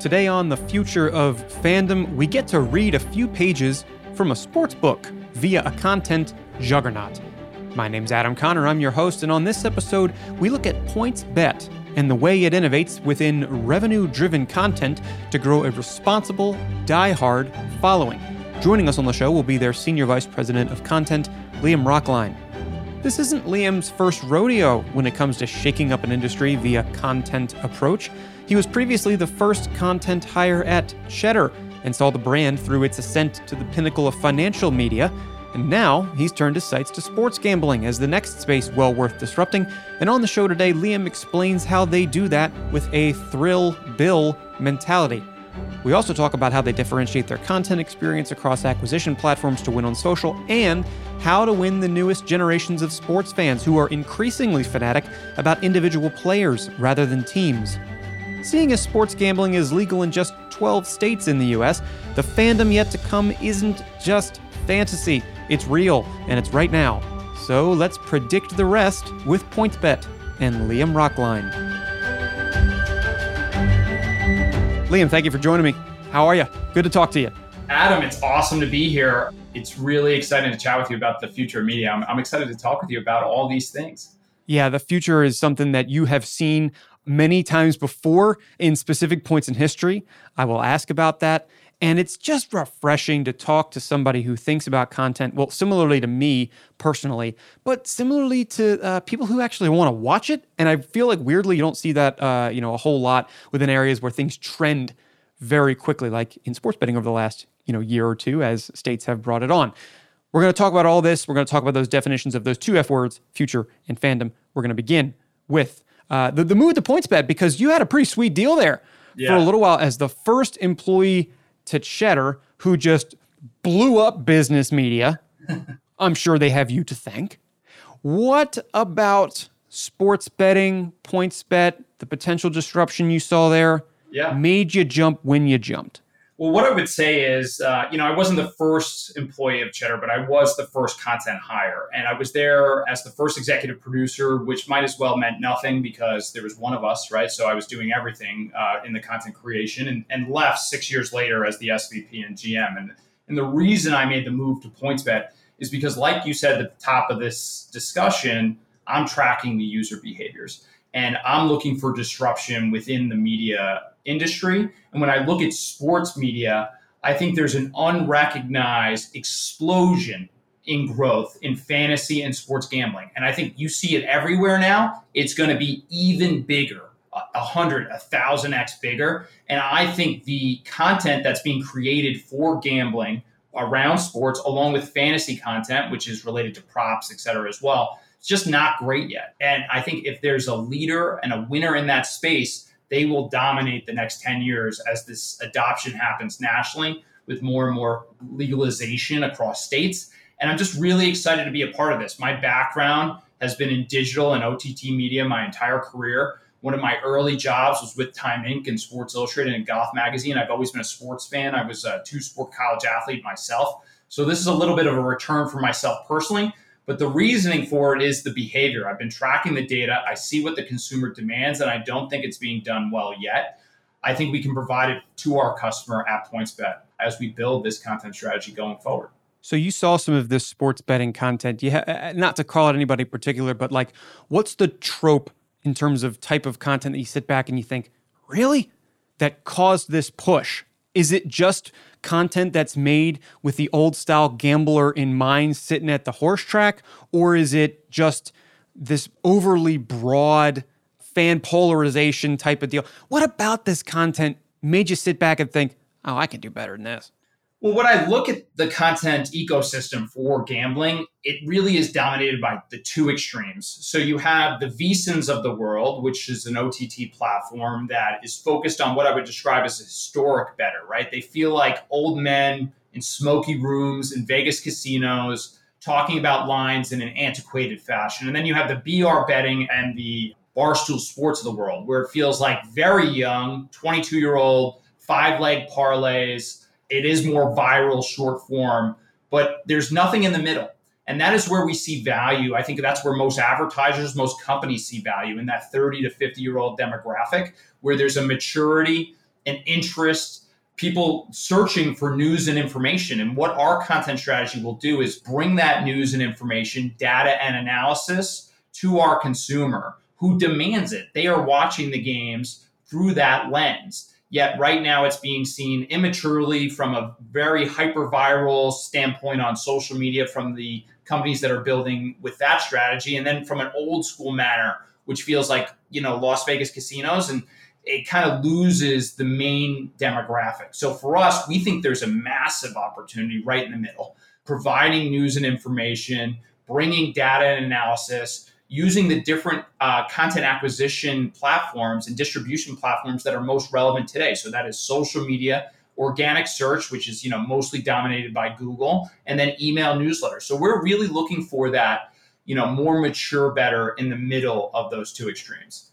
Today on The Future of Fandom, we get to read a few pages from a sports book via a content juggernaut. My name's Adam Conner, I'm your host, and on this episode, we look at PointsBet and the way it innovates within revenue driven content to grow a responsible, die-hard following. Joining us on the show will be their Senior Vice President of Content, Liam Roecklein. This isn't Liam's first rodeo when it comes to shaking up an industry via content approach. He was previously the first content hire at Cheddar and saw the brand through its ascent to the pinnacle of financial media. And now he's turned his sights to sports gambling as the next space well worth disrupting. And on the show today, Liam explains how they do that with a thrill bill mentality. We also talk about how they differentiate their content experience across acquisition platforms to win on social and how to win the newest generations of sports fans who are increasingly fanatic about individual players rather than teams. Seeing as sports gambling is legal in just 12 states in the US, the fandom yet to come isn't just fantasy, it's real, and it's right now. So let's predict the rest with PointsBet and Liam Roecklein. Liam, thank you for joining me. How are you? Good to talk to you. Adam, it's awesome to be here. It's really exciting to chat with you about the future of media. I'm, I'm excited to talk with you about all these things. Yeah, the future is something that you have seen many times before in specific points in history. I will ask about that. And it's just refreshing to talk to somebody who thinks about content, well, similarly to me personally, but similarly to uh, people who actually want to watch it. And I feel like weirdly, you don't see that, uh, you know, a whole lot within areas where things trend very quickly, like in sports betting over the last, you know, year or two as states have brought it on. We're going to talk about all this. We're going to talk about those definitions of those two F words, future and fandom. We're going to begin with uh, the, the move to PointsBet because you had a pretty sweet deal there yeah. for a little while as the first employee to Cheddar who just blew up business media. I'm sure they have you to thank. What about sports betting, PointsBet, the potential disruption you saw there yeah. made you jump when you jumped? Well, what I would say is, uh, you know, I wasn't the first employee of Cheddar, but I was the first content hire. And I was there as the first executive producer, which might as well meant nothing because there was one of us, right? So I was doing everything uh, in the content creation and, and left six years later as the SVP and GM. And, and the reason I made the move to PointsBet is because, like you said at the top of this discussion, I'm tracking the user behaviors and I'm looking for disruption within the media industry. And when I look at sports media, I think there's an unrecognized explosion in growth in fantasy and sports gambling. And I think you see it everywhere now. It's going to be even bigger, a hundred, a thousand X bigger. And I think the content that's being created for gambling around sports, along with fantasy content, which is related to props, et cetera, as well, it's just not great yet. And I think if there's a leader and a winner in that space, they will dominate the next 10 years as this adoption happens nationally with more and more legalization across states. And I'm just really excited to be a part of this. My background has been in digital and OTT media my entire career. One of my early jobs was with Time Inc. and Sports Illustrated and Golf Magazine. I've always been a sports fan. I was a two sport college athlete myself. So this is a little bit of a return for myself personally, but the reasoning for it is the behavior. I've been tracking the data. I see what the consumer demands, and I don't think it's being done well yet. I think we can provide it to our customer at PointsBet as we build this content strategy going forward. So you saw some of this sports betting content. You ha- uh, uh, not to call it anybody particular, but like, what's the trope in terms of type of content that you sit back and you think, really, that caused this push? Is it just content that's made with the old style gambler in mind sitting at the horse track? Or is it just this overly broad fan polarization type of deal? What about this content made you sit back and think, oh, I can do better than this? Well, when I look at the content ecosystem for gambling, it really is dominated by the two extremes. So you have the VSiNs of the world, which is an OTT platform that is focused on what I would describe as a historic bettor, right? They feel like old men in smoky rooms in Vegas casinos talking about lines in an antiquated fashion. And then you have the BR betting and the Barstool Sports of the world, where it feels like very young, 22 year old, five leg parlays it is more viral, short form, but there's nothing in the middle. And that is where we see value. I think that's where most advertisers, most companies see value in that 30 to 50 year old demographic, where there's a maturity an interest, people searching for news and information. And what our content strategy will do is bring that news and information, data and analysis to our consumer who demands it. They are watching the games through that lens. Yet right now it's being seen immaturely from a very hyper viral standpoint on social media from the companies that are building with that strategy. And then from an old school manner, which feels like, you know, Las Vegas casinos and it kind of loses the main demographic. So for us, we think there's a massive opportunity right in the middle, providing news and information, bringing data and analysis, using the different uh, content acquisition platforms and distribution platforms that are most relevant today. So that is social media, organic search, which is you know mostly dominated by Google, and then email newsletters. So we're really looking for that you know more mature, bettor in the middle of those two extremes.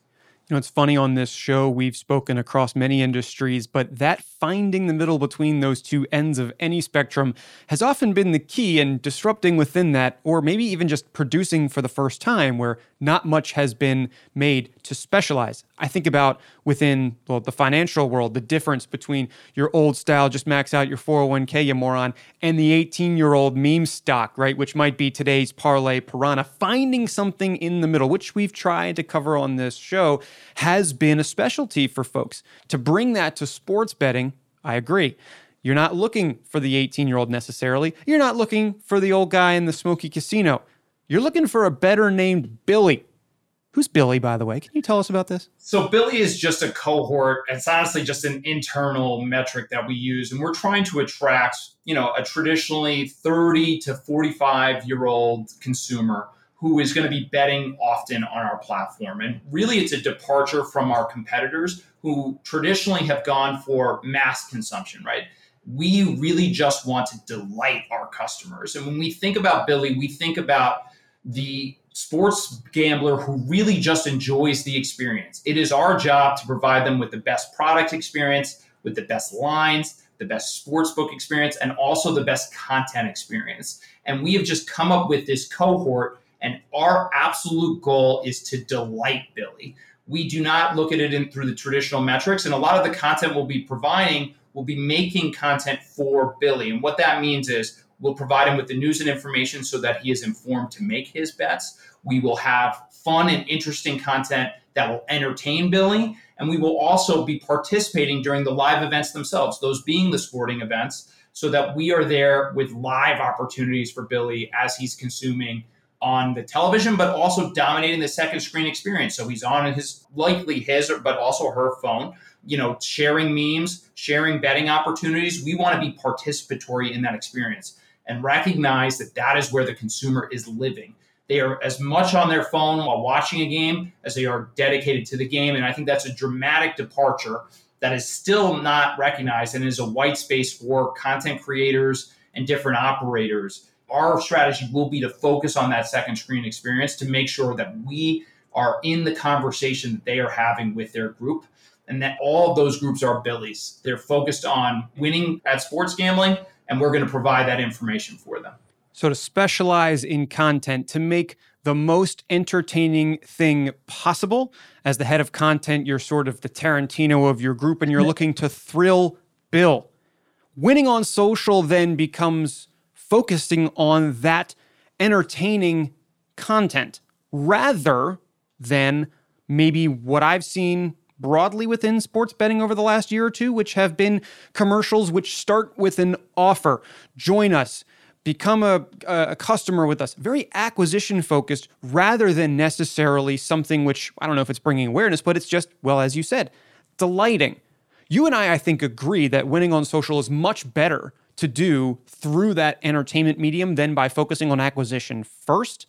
You know, it's funny on this show, we've spoken across many industries, but that finding the middle between those two ends of any spectrum has often been the key in disrupting within that, or maybe even just producing for the first time where not much has been made to specialize. I think about within well, the financial world, the difference between your old style, just max out your 401k, you moron, and the 18 year old meme stock, right? Which might be today's parlay piranha. Finding something in the middle, which we've tried to cover on this show, has been a specialty for folks. To bring that to sports betting, I agree. You're not looking for the 18 year old necessarily. You're not looking for the old guy in the smoky casino. You're looking for a bettor named Billy. Who's Billy, by the way? Can you tell us about this? So, Billy is just a cohort. It's honestly just an internal metric that we use. And we're trying to attract, you know, a traditionally 30 to 45 year old consumer who is going to be betting often on our platform. And really, it's a departure from our competitors who traditionally have gone for mass consumption, right? We really just want to delight our customers. And when we think about Billy, we think about the sports gambler who really just enjoys the experience. It is our job to provide them with the best product experience, with the best lines, the best sports book experience, and also the best content experience. And we have just come up with this cohort, and our absolute goal is to delight Billy. We do not look at it in through the traditional metrics, and a lot of the content we'll be providing will be making content for Billy. And what that means is We'll provide him with the news and information so that he is informed to make his bets. We will have fun and interesting content that will entertain Billy. And we will also be participating during the live events themselves, those being the sporting events, so that we are there with live opportunities for Billy as he's consuming on the television, but also dominating the second screen experience. So he's on his likely his, but also her phone, you know, sharing memes, sharing betting opportunities. We want to be participatory in that experience and recognize that that is where the consumer is living. They are as much on their phone while watching a game as they are dedicated to the game. And I think that's a dramatic departure that is still not recognized and is a white space for content creators and different operators. Our strategy will be to focus on that second screen experience to make sure that we are in the conversation that they are having with their group and that all of those groups are Billies. They're focused on winning at sports gambling and we're going to provide that information for them. So, to specialize in content to make the most entertaining thing possible, as the head of content, you're sort of the Tarantino of your group and you're looking to thrill Bill. Winning on social then becomes focusing on that entertaining content rather than maybe what I've seen broadly within sports betting over the last year or two, which have been commercials which start with an offer. Join us. Become a, a customer with us. Very acquisition focused rather than necessarily something which I don't know if it's bringing awareness, but it's just, well, as you said, delighting. You and I, I think, agree that winning on social is much better to do through that entertainment medium than by focusing on acquisition first.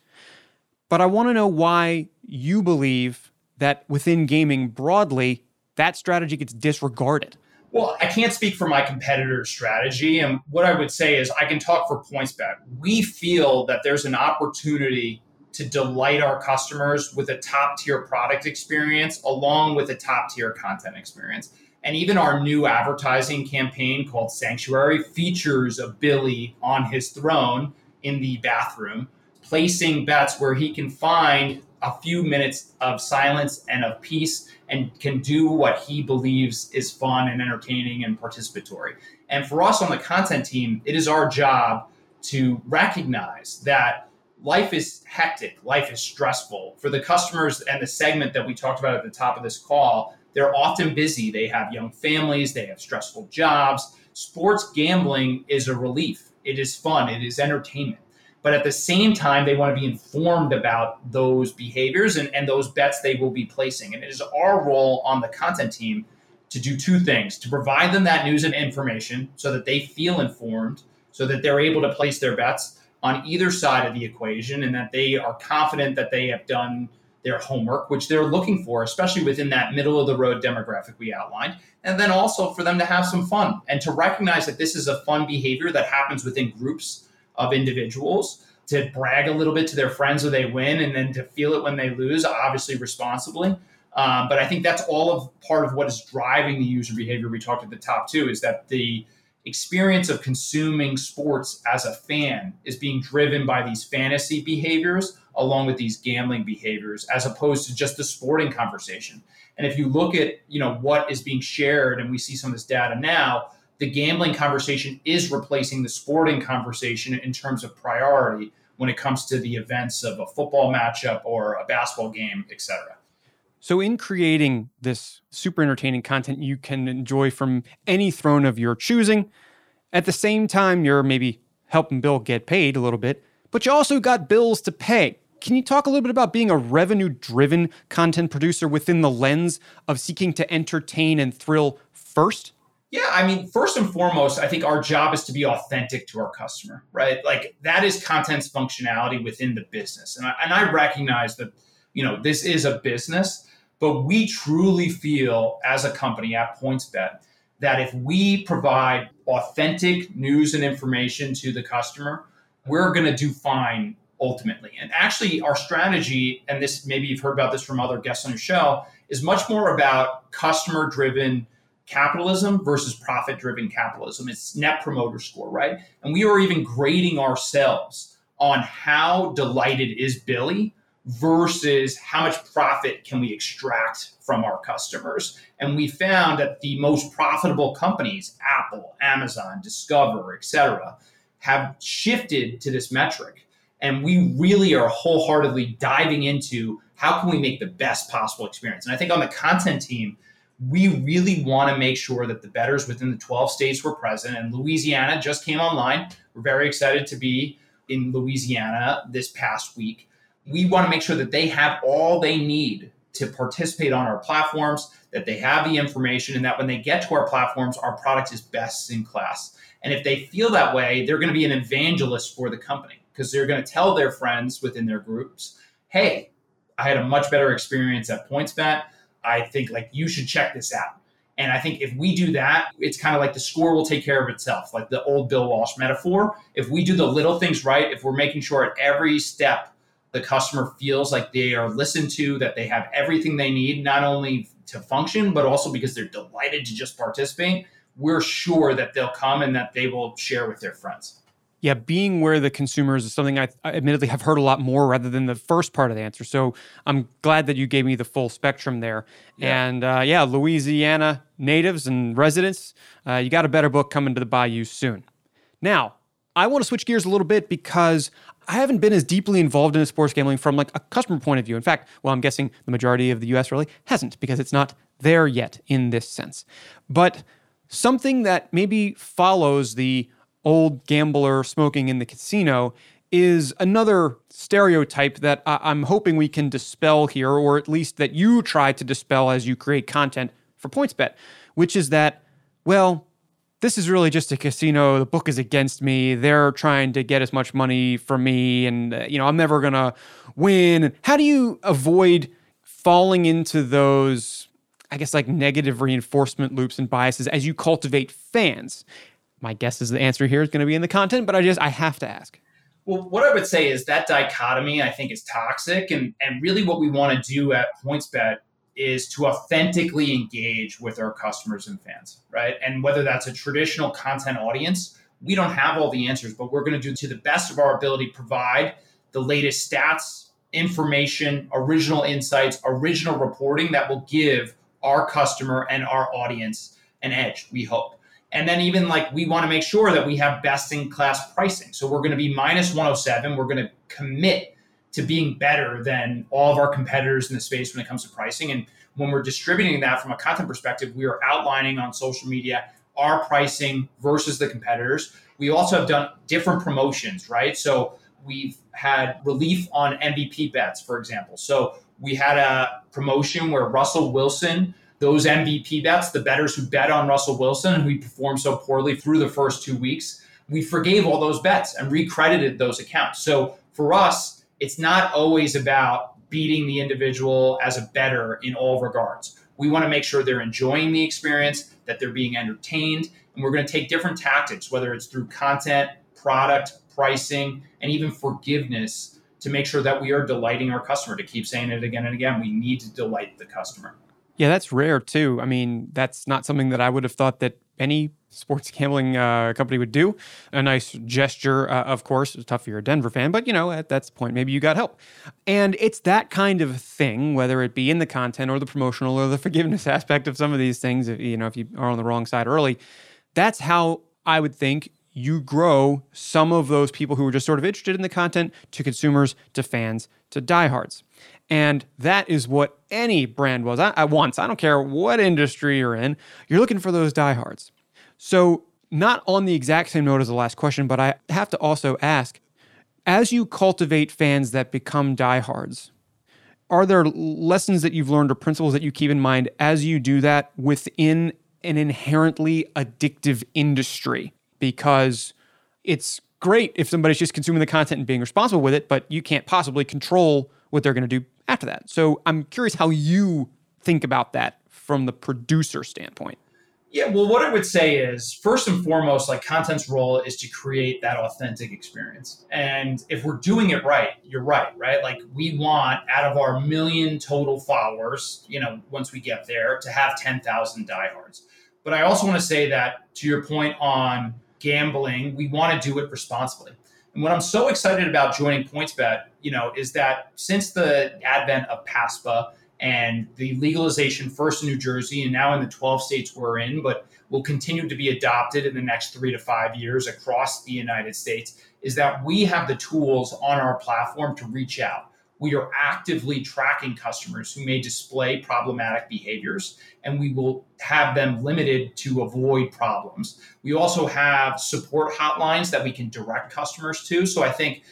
But I want to know why you believe that within gaming broadly, that strategy gets disregarded? Well, I can't speak for my competitor's strategy. And what I would say is I can talk for PointsBet. We feel that there's an opportunity to delight our customers with a top tier product experience along with a top tier content experience. And even our new advertising campaign called Sanctuary features a Billy on his throne in the bathroom, placing bets where he can find a few minutes of silence and of peace and can do what he believes is fun and entertaining and participatory. And for us on the content team, it is our job to recognize that life is hectic, life is stressful. For the customers and the segment that we talked about at the top of this call, they're often busy. They have young families, they have stressful jobs. Sports gambling is a relief. It is fun, it is entertainment. But at the same time, they want to be informed about those behaviors and, and those bets they will be placing. And it is our role on the content team to do two things to provide them that news and information so that they feel informed, so that they're able to place their bets on either side of the equation and that they are confident that they have done their homework, which they're looking for, especially within that middle of the road demographic we outlined. And then also for them to have some fun and to recognize that this is a fun behavior that happens within groups of individuals to brag a little bit to their friends when they win and then to feel it when they lose, obviously responsibly. Um, but I think that's all of part of what is driving the user behavior we talked at the top too, is that the experience of consuming sports as a fan is being driven by these fantasy behaviors along with these gambling behaviors as opposed to just the sporting conversation. And if you look at you know what is being shared and we see some of this data now the gambling conversation is replacing the sporting conversation in terms of priority when it comes to the events of a football matchup or a basketball game etc so, in creating this super entertaining content you can enjoy from any throne of your choosing, at the same time, you're maybe helping Bill get paid a little bit, but you also got bills to pay. Can you talk a little bit about being a revenue driven content producer within the lens of seeking to entertain and thrill first? Yeah, I mean, first and foremost, I think our job is to be authentic to our customer, right? Like that is content's functionality within the business. And I, and I recognize that, you know, this is a business but we truly feel as a company at PointsBet that if we provide authentic news and information to the customer, we're going to do fine ultimately. And actually, our strategy, and this maybe you've heard about this from other guests on your show, is much more about customer driven capitalism versus profit driven capitalism. It's net promoter score, right? And we are even grading ourselves on how delighted is Billy versus how much profit can we extract from our customers. And we found that the most profitable companies, Apple, Amazon, Discover, etc., have shifted to this metric. And we really are wholeheartedly diving into how can we make the best possible experience. And I think on the content team, we really want to make sure that the bettors within the 12 states were present. And Louisiana just came online. We're very excited to be in Louisiana this past week we want to make sure that they have all they need to participate on our platforms, that they have the information, and that when they get to our platforms, our product is best in class. And if they feel that way, they're going to be an evangelist for the company because they're going to tell their friends within their groups, hey, I had a much better experience at PointsBet. I think like you should check this out. And I think if we do that, it's kind of like the score will take care of itself, like the old Bill Walsh metaphor. If we do the little things right, if we're making sure at every step the customer feels like they are listened to, that they have everything they need, not only to function, but also because they're delighted to just participate, we're sure that they'll come and that they will share with their friends. Yeah, being where the consumers is something I, I admittedly have heard a lot more rather than the first part of the answer. So I'm glad that you gave me the full spectrum there. Yeah. And uh, yeah, Louisiana natives and residents, uh, you got a better book coming to the Bayou soon. Now, I want to switch gears a little bit because I haven't been as deeply involved in sports gambling from like a customer point of view. In fact, well, I'm guessing the majority of the US really hasn't because it's not there yet in this sense. But something that maybe follows the old gambler smoking in the casino is another stereotype that I- am hoping we can dispel here, or at least that you try to dispel as you create content for PointsBet, which is that, well, this is really just a casino. The book is against me. They're trying to get as much money from me, and uh, you know I'm never gonna win. How do you avoid falling into those, I guess, like negative reinforcement loops and biases as you cultivate fans? My guess is the answer here is going to be in the content, but I just I have to ask. Well, what I would say is that dichotomy I think is toxic, and and really what we want to do at PointsBet is to authentically engage with our customers and fans, right? And whether that's a traditional content audience, we don't have all the answers, but we're going to do to the best of our ability provide the latest stats, information, original insights, original reporting that will give our customer and our audience an edge, we hope. And then even like we want to make sure that we have best in class pricing. So we're going to be minus 107. We're going to commit to being better than all of our competitors in the space when it comes to pricing. And when we're distributing that from a content perspective, we are outlining on social media our pricing versus the competitors. We also have done different promotions, right? So we've had relief on MVP bets, for example. So we had a promotion where Russell Wilson, those MVP bets, the bettors who bet on Russell Wilson and who performed so poorly through the first two weeks, we forgave all those bets and recredited those accounts. So for us, it's not always about beating the individual as a bettor in all regards. We want to make sure they're enjoying the experience, that they're being entertained, and we're going to take different tactics, whether it's through content, product, pricing, and even forgiveness to make sure that we are delighting our customer. To keep saying it again and again, we need to delight the customer. Yeah, that's rare too. I mean, that's not something that I would have thought that any sports gambling uh, company would do. A nice gesture, uh, of course. It's tough if you're a Denver fan, but you know, at that point, maybe you got help. And it's that kind of thing, whether it be in the content or the promotional or the forgiveness aspect of some of these things, if, you know, if you are on the wrong side early, that's how I would think you grow some of those people who are just sort of interested in the content to consumers, to fans, to diehards. And that is what any brand was at once. I don't care what industry you're in, you're looking for those diehards. So, not on the exact same note as the last question, but I have to also ask as you cultivate fans that become diehards, are there lessons that you've learned or principles that you keep in mind as you do that within an inherently addictive industry? Because it's great if somebody's just consuming the content and being responsible with it, but you can't possibly control what they're going to do after that. So I'm curious how you think about that from the producer standpoint. Yeah, well, what I would say is first and foremost, like content's role is to create that authentic experience. And if we're doing it right, you're right, right? Like we want out of our million total followers, you know, once we get there, to have 10,000 diehards. But I also want to say that to your point on gambling, we want to do it responsibly. And what I'm so excited about joining PointsBet, you know, is that since the advent of PASPA and the legalization first in New Jersey and now in the 12 states we're in, but will continue to be adopted in the next three to five years across the United States, is that we have the tools on our platform to reach out we are actively tracking customers who may display problematic behaviors and we will have them limited to avoid problems. We also have support hotlines that we can direct customers to. So I think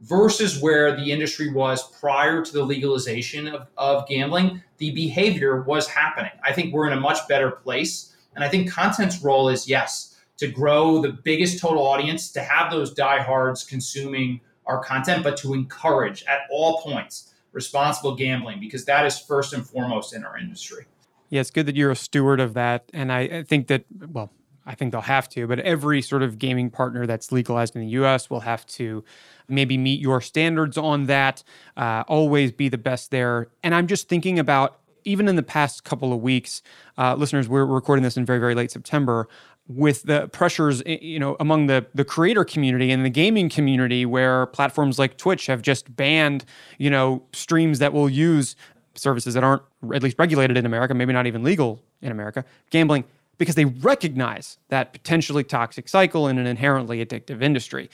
versus where the industry was prior to the legalization of, of gambling, the behavior was happening. I think we're in a much better place. And I think content's role is yes, to grow the biggest total audience, to have those diehards consuming our content, but to encourage at all points responsible gambling because that is first and foremost in our industry. Yeah, it's good that you're a steward of that. And I, think that, well, I think they'll have to, but every sort of gaming partner that's legalized in the US will have to maybe meet your standards on that, uh, always be the best there. And I'm just thinking about even in the past couple of weeks, uh, listeners, we're recording this in very, very late September with the pressures you know among the the creator community and the gaming community where platforms like Twitch have just banned you know streams that will use services that aren't at least regulated in America maybe not even legal in America gambling because they recognize that potentially toxic cycle in an inherently addictive industry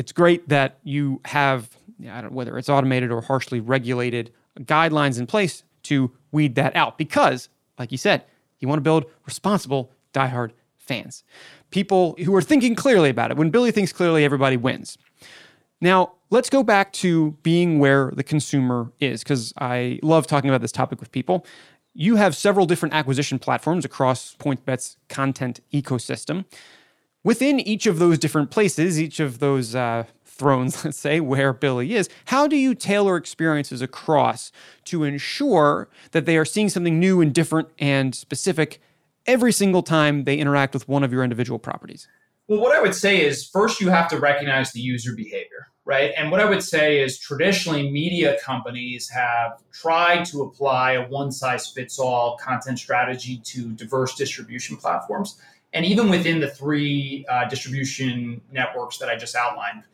it's great that you have whether it's automated or harshly regulated guidelines in place to weed that out because like you said you want to build responsible diehard fans, people who are thinking clearly about it. When Billy thinks clearly, everybody wins. Now, let's go back to being where the consumer is, because I love talking about this topic with people. You have several different acquisition platforms across PointsBet's content ecosystem. Within each of those different places, each of those uh, thrones, let's say, where Billy is, how do you tailor experiences across to ensure that they are seeing something new and different and specific every single time they interact with one of your individual properties? Well, what I would say is first you have to recognize the user behavior, right? And what I would say is traditionally media companies have tried to apply a one size fits all content strategy to diverse distribution platforms. And even within the three uh, distribution networks that I just outlined,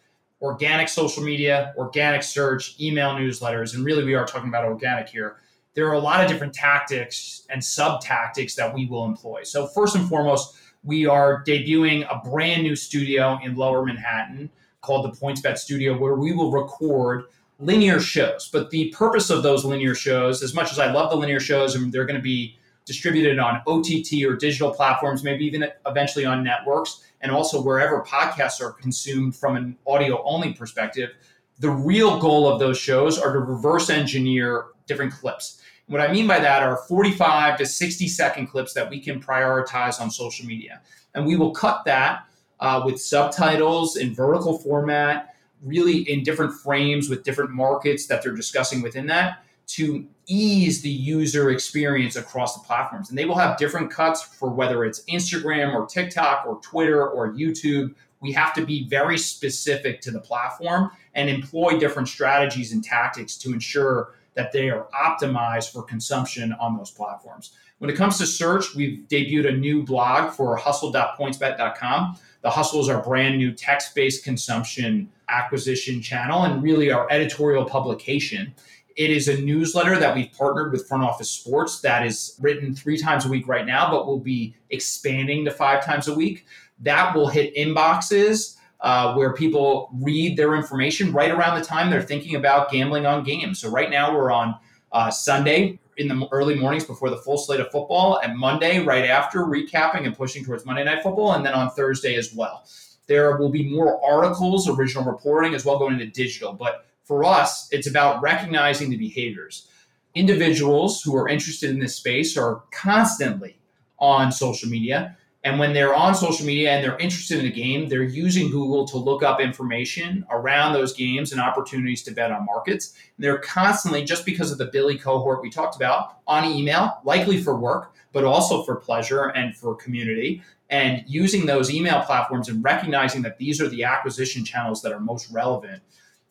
organic social media, organic search, email newsletters, and really we are talking about organic here. There are a lot of different tactics and sub tactics that we will employ. So, first and foremost, we are debuting a brand new studio in lower Manhattan called the PointsBet Studio, where we will record linear shows. But the purpose of those linear shows, as much as I love the linear shows, and they're going to be distributed on OTT or digital platforms, maybe even eventually on networks, and also wherever podcasts are consumed from an audio only perspective. The real goal of those shows are to reverse engineer different clips. What I mean by that are 45 to 60 second clips that we can prioritize on social media. And we will cut that uh, with subtitles in vertical format, really in different frames with different markets that they're discussing within that to ease the user experience across the platforms. And they will have different cuts for whether it's Instagram or TikTok or Twitter or YouTube. We have to be very specific to the platform and employ different strategies and tactics to ensure that they are optimized for consumption on those platforms. When it comes to search, we've debuted a new blog for hustle.pointsbet.com. The Hustle is our brand new text based consumption acquisition channel and really our editorial publication. It is a newsletter that we've partnered with Front Office Sports that is written three times a week right now, but will be expanding to five times a week. That will hit inboxes uh, where people read their information right around the time they're thinking about gambling on games. So right now we're on uh, Sunday in the early mornings before the full slate of football, and Monday right after recapping and pushing towards Monday Night Football, and then on Thursday as well. There will be more articles, original reporting as well going into digital. But for us, it's about recognizing the behaviors. Individuals who are interested in this space are constantly on social media. And when they're on social media and they're interested in a game, they're using Google to look up information around those games and opportunities to bet on markets. And they're constantly, just because of the Billy cohort we talked about, on email, likely for work, but also for pleasure and for community. And using those email platforms and recognizing that these are the acquisition channels that are most relevant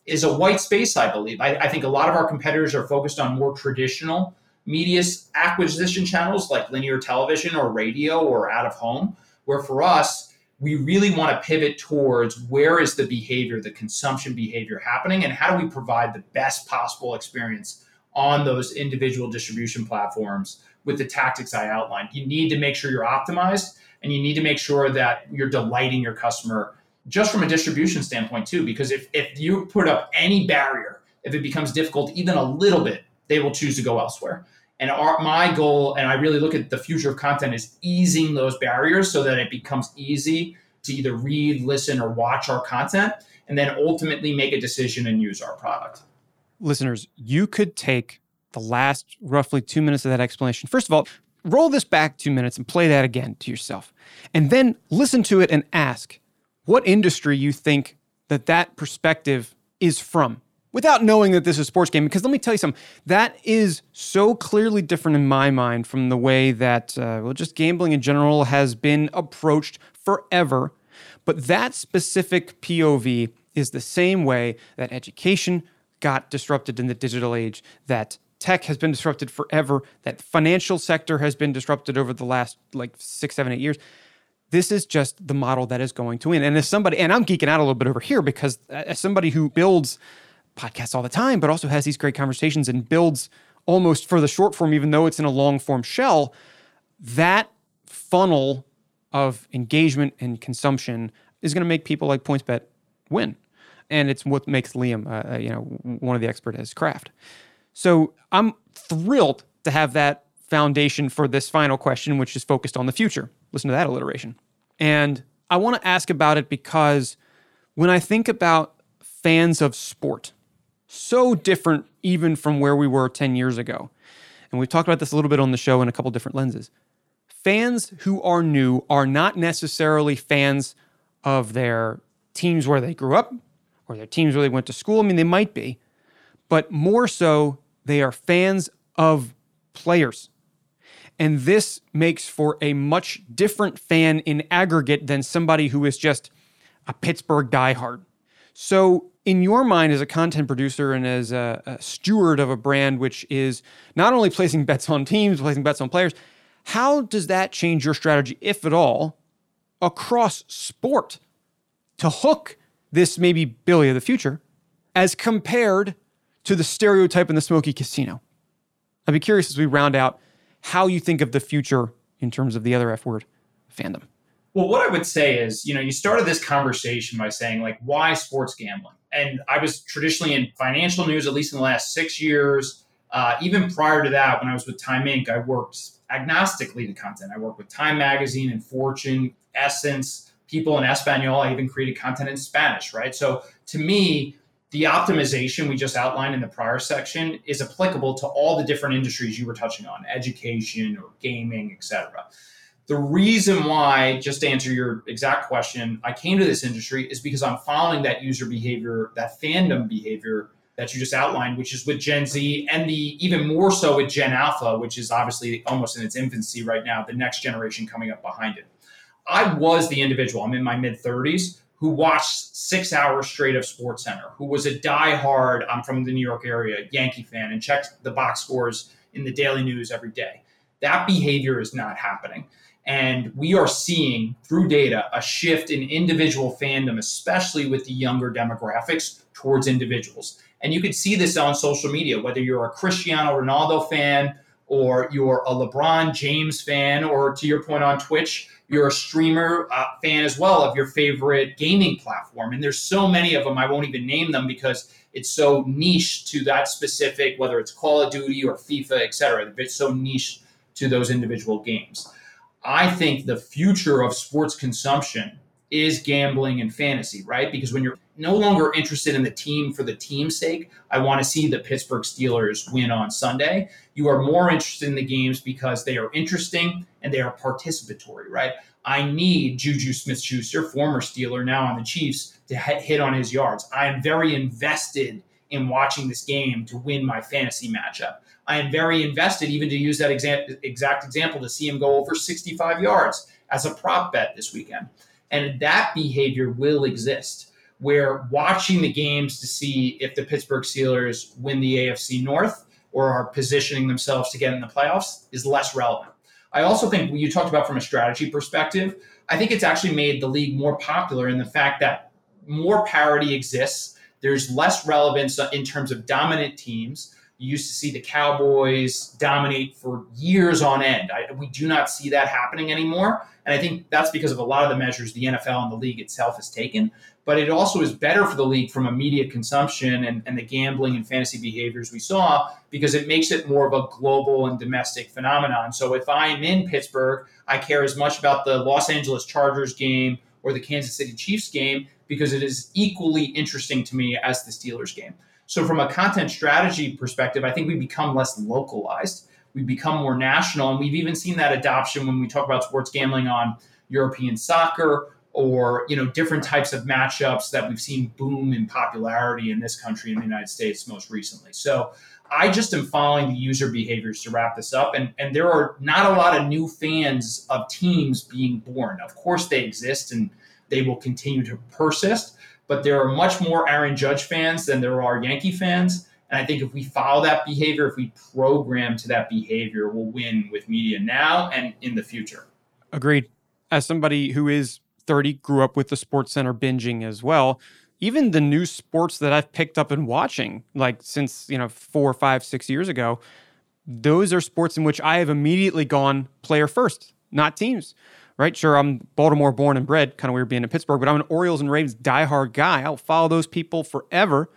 is a white space, I believe. I, I, think a lot of our competitors are focused on more traditional media acquisition channels like linear television or radio or out of home, where for us, we really want to pivot towards where is the behavior, the consumption behavior happening, and how do we provide the best possible experience on those individual distribution platforms with the tactics I outlined. You need to make sure you're optimized and you need to make sure that you're delighting your customer just from a distribution standpoint too because if, if you put up any barrier if it becomes difficult even a little bit they will choose to go elsewhere. And our, my goal and i really look at the future of content is easing those barriers so that it becomes easy to either read listen or watch our content and then ultimately make a decision and use our product. Listeners you could take the last roughly two minutes of that explanation. First of all roll this back two minutes and play that again to yourself. And then listen to it and ask what industry you think that that perspective is from without knowing that this is sports game. Because let me tell you something, that is so clearly different in my mind from the way that, uh, well, just gambling in general has been approached forever. But that specific POV is the same way that education got disrupted in the digital age, that tech has been disrupted forever, that financial sector has been disrupted over the last like six, seven, eight years this is just the model that is going to win. And as somebody, and I'm geeking out a little bit over here because as somebody who builds podcasts all the time, but also has these great conversations and builds almost for the short form, even though it's in a long form shell, that funnel of engagement and consumption is going to make people like PointsBet win. And it's what makes Liam, uh, uh, you know, one of the expert at his craft. So I'm thrilled to have that foundation for this final question, which is focused on the future. Listen to that alliteration. And I want to ask about it because when I think about fans of sport, so different even from where we were 10 years ago. And we've talked about this a little bit on the show in a couple different lenses. Fans who are new are not necessarily fans of their teams where they grew up or their teams where they went to school. I mean, they might be, but more so, they are fans of players. And this makes for a much different fan in aggregate than somebody who is just a Pittsburgh diehard. So, in your mind, as a content producer and as a, a, steward of a brand which is not only placing bets on teams, placing bets on players, how does that change your strategy, if at all, across sport to hook this maybe Billy of the future, as compared to the stereotype in the smoky casino. I'd be curious as we round out how you think of the future in terms of the other F word fandom. Well, what I would say is, you know, you started this conversation by saying, like, why sports gambling? And I was traditionally in financial news, at least in the last six years. Uh, even prior to that, when I was with Time Inc., I worked agnostically to content. I worked with Time Magazine and Fortune, Essence, people in Espanol. I even created content in Spanish, right? So to me, the optimization we just outlined in the prior section is applicable to all the different industries you were touching on, education or gaming, etc. The reason why, just to answer your exact question, I came to this industry is because I'm following that user behavior, that fandom behavior that you just outlined, which is with Gen Z and the even more so with Gen Alpha, which is obviously almost in its infancy right now, the next generation coming up behind it. I was the individual, I'm in my mid 30s, who watched six hours straight of Sports Center, who was a diehard, I'm from the New York area, Yankee fan, and checked the box scores in the daily news every day. That behavior is not happening. And we are seeing through data a shift in individual fandom, especially with the younger demographics towards individuals. And you can see this on social media, whether you're a Cristiano Ronaldo fan or you're a LeBron James fan, or to your point on Twitch, you're a streamer uh, fan as well of your favorite gaming platform. And there's so many of them, I won't even name them because it's so niche to that specific, whether it's Call of Duty or FIFA, et cetera. It's so niche to those individual games. I think the future of sports consumption is gambling and fantasy, right? Because when you're no longer interested in the team for the team's sake, I want to see the Pittsburgh Steelers win on Sunday. You are more interested in the games because they are interesting and they are participatory, right? I need Juju Smith Schuster, former Steeler, now on the Chiefs, to hit on his yards. I am very invested in watching this game to win my fantasy matchup. I am very invested, even to use that exa- exact example, to see him go over 65 yards as a prop bet this weekend. And that behavior will exist where watching the games to see if the Pittsburgh Steelers win the AFC North or are positioning themselves to get in the playoffs is less relevant. I also think you talked about from a strategy perspective, I think it's actually made the league more popular in the fact that more parity exists. There's less relevance in terms of dominant teams. You used to see the Cowboys dominate for years on end. I, we do not see that happening anymore. And I think that's because of a lot of the measures the NFL and the league itself has taken. But it also is better for the league from a media consumption and, and the gambling and fantasy behaviors we saw because it makes it more of a global and domestic phenomenon. So if I'm in Pittsburgh, I care as much about the Los Angeles Chargers game or the Kansas City Chiefs game because it is equally interesting to me as the Steelers game. So, from a content strategy perspective, I think we become less localized. We become more national. And we've even seen that adoption when we talk about sports gambling on European soccer or you know different types of matchups that we've seen boom in popularity in this country in the United States most recently. So I just am following the user behaviors to wrap this up, and and there are not a lot of new fans of teams being born. Of course, they exist and they will continue to persist but there are much more Aaron Judge fans than there are Yankee fans. And I think if we follow that behavior, if we program to that behavior, we'll win with media now and in the future. Agreed. As somebody who is 30, grew up with the Sports Center binging as well. Even the new sports that I've picked up and watching, like since, you know, four, five, six years ago, those are sports in which I have immediately gone player first, not teams right? Sure, I'm Baltimore born and bred, kind of weird being in Pittsburgh, but I'm an Orioles and Ravens diehard guy. I'll follow those people forever.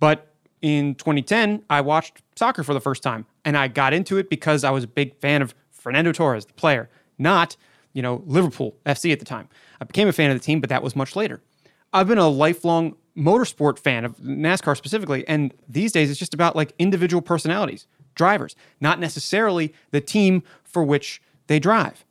But in 2010, I watched soccer for the first time, and I got into it because I was a big fan of Fernando Torres, the player, not you know Liverpool FC at the time. I became a fan of the team, but that was much later. I've been a lifelong motorsport fan of NASCAR specifically, and these days it's just about like individual personalities, drivers, not necessarily the team for which they drive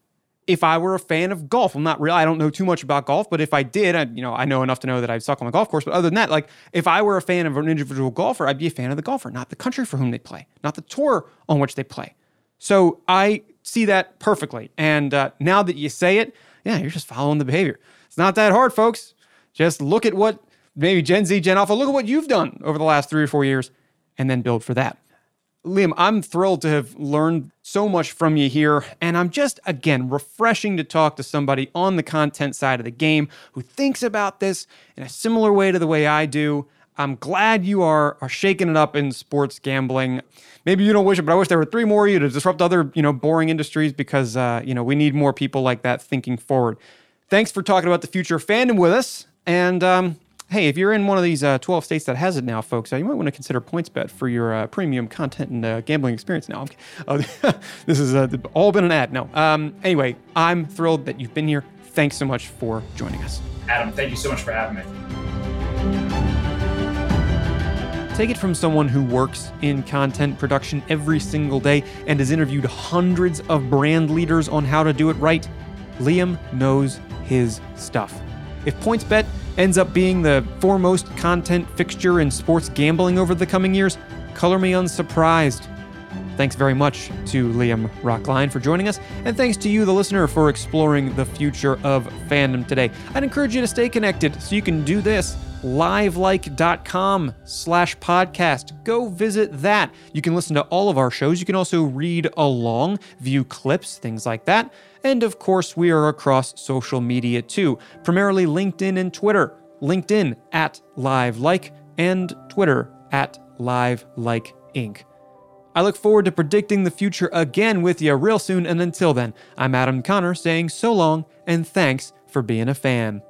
if I were a fan of golf, I'm not real. I don't know too much about golf, but if I did, I, you know, I know enough to know that I suck on the golf course. But other than that, like if I were a fan of an individual golfer, I'd be a fan of the golfer, not the country for whom they play, not the tour on which they play. So I see that perfectly. And uh, now that you say it, yeah, you're just following the behavior. It's not that hard, folks. Just look at what maybe Gen Z, Gen Alpha, look at what you've done over the last three or four years, and then build for that. Liam, I'm thrilled to have learned so much from you here. And I'm just, again, refreshing to talk to somebody on the content side of the game who thinks about this in a similar way to the way I do. I'm glad you are are shaking it up in sports gambling. Maybe you don't wish it, but I wish there were three more of you to disrupt other, you know, boring industries because uh, you know we need more people like that thinking forward. Thanks for talking about the future of fandom with us. And um, hey, if you're in one of these uh, 12 states that has it now, folks, uh, you might want to consider PointsBet for your uh, premium content and uh, gambling experience now. Uh, this has uh, all been an ad. No. Um, anyway, I'm thrilled that you've been here. Thanks so much for joining us. Adam, thank you so much for having me. Take it from someone who works in content production every single day and has interviewed hundreds of brand leaders on how to do it right. Liam knows his stuff. If PointsBet ends up being the foremost content fixture in sports gambling over the coming years, color me unsurprised. Thanks very much to Liam Roecklein for joining us, and thanks to you, the listener, for exploring the future of fandom today. I'd encourage you to stay connected so you can do this livelike.com slash podcast. Go visit that. You can listen to all of our shows. You can also read along, view clips, things like that. And of course, we are across social media too, primarily LinkedIn and Twitter. LinkedIn at livelike and Twitter at livelike inc. I look forward to predicting the future again with you real soon. And until then, I'm Adam Conner saying so long and thanks for being a fan.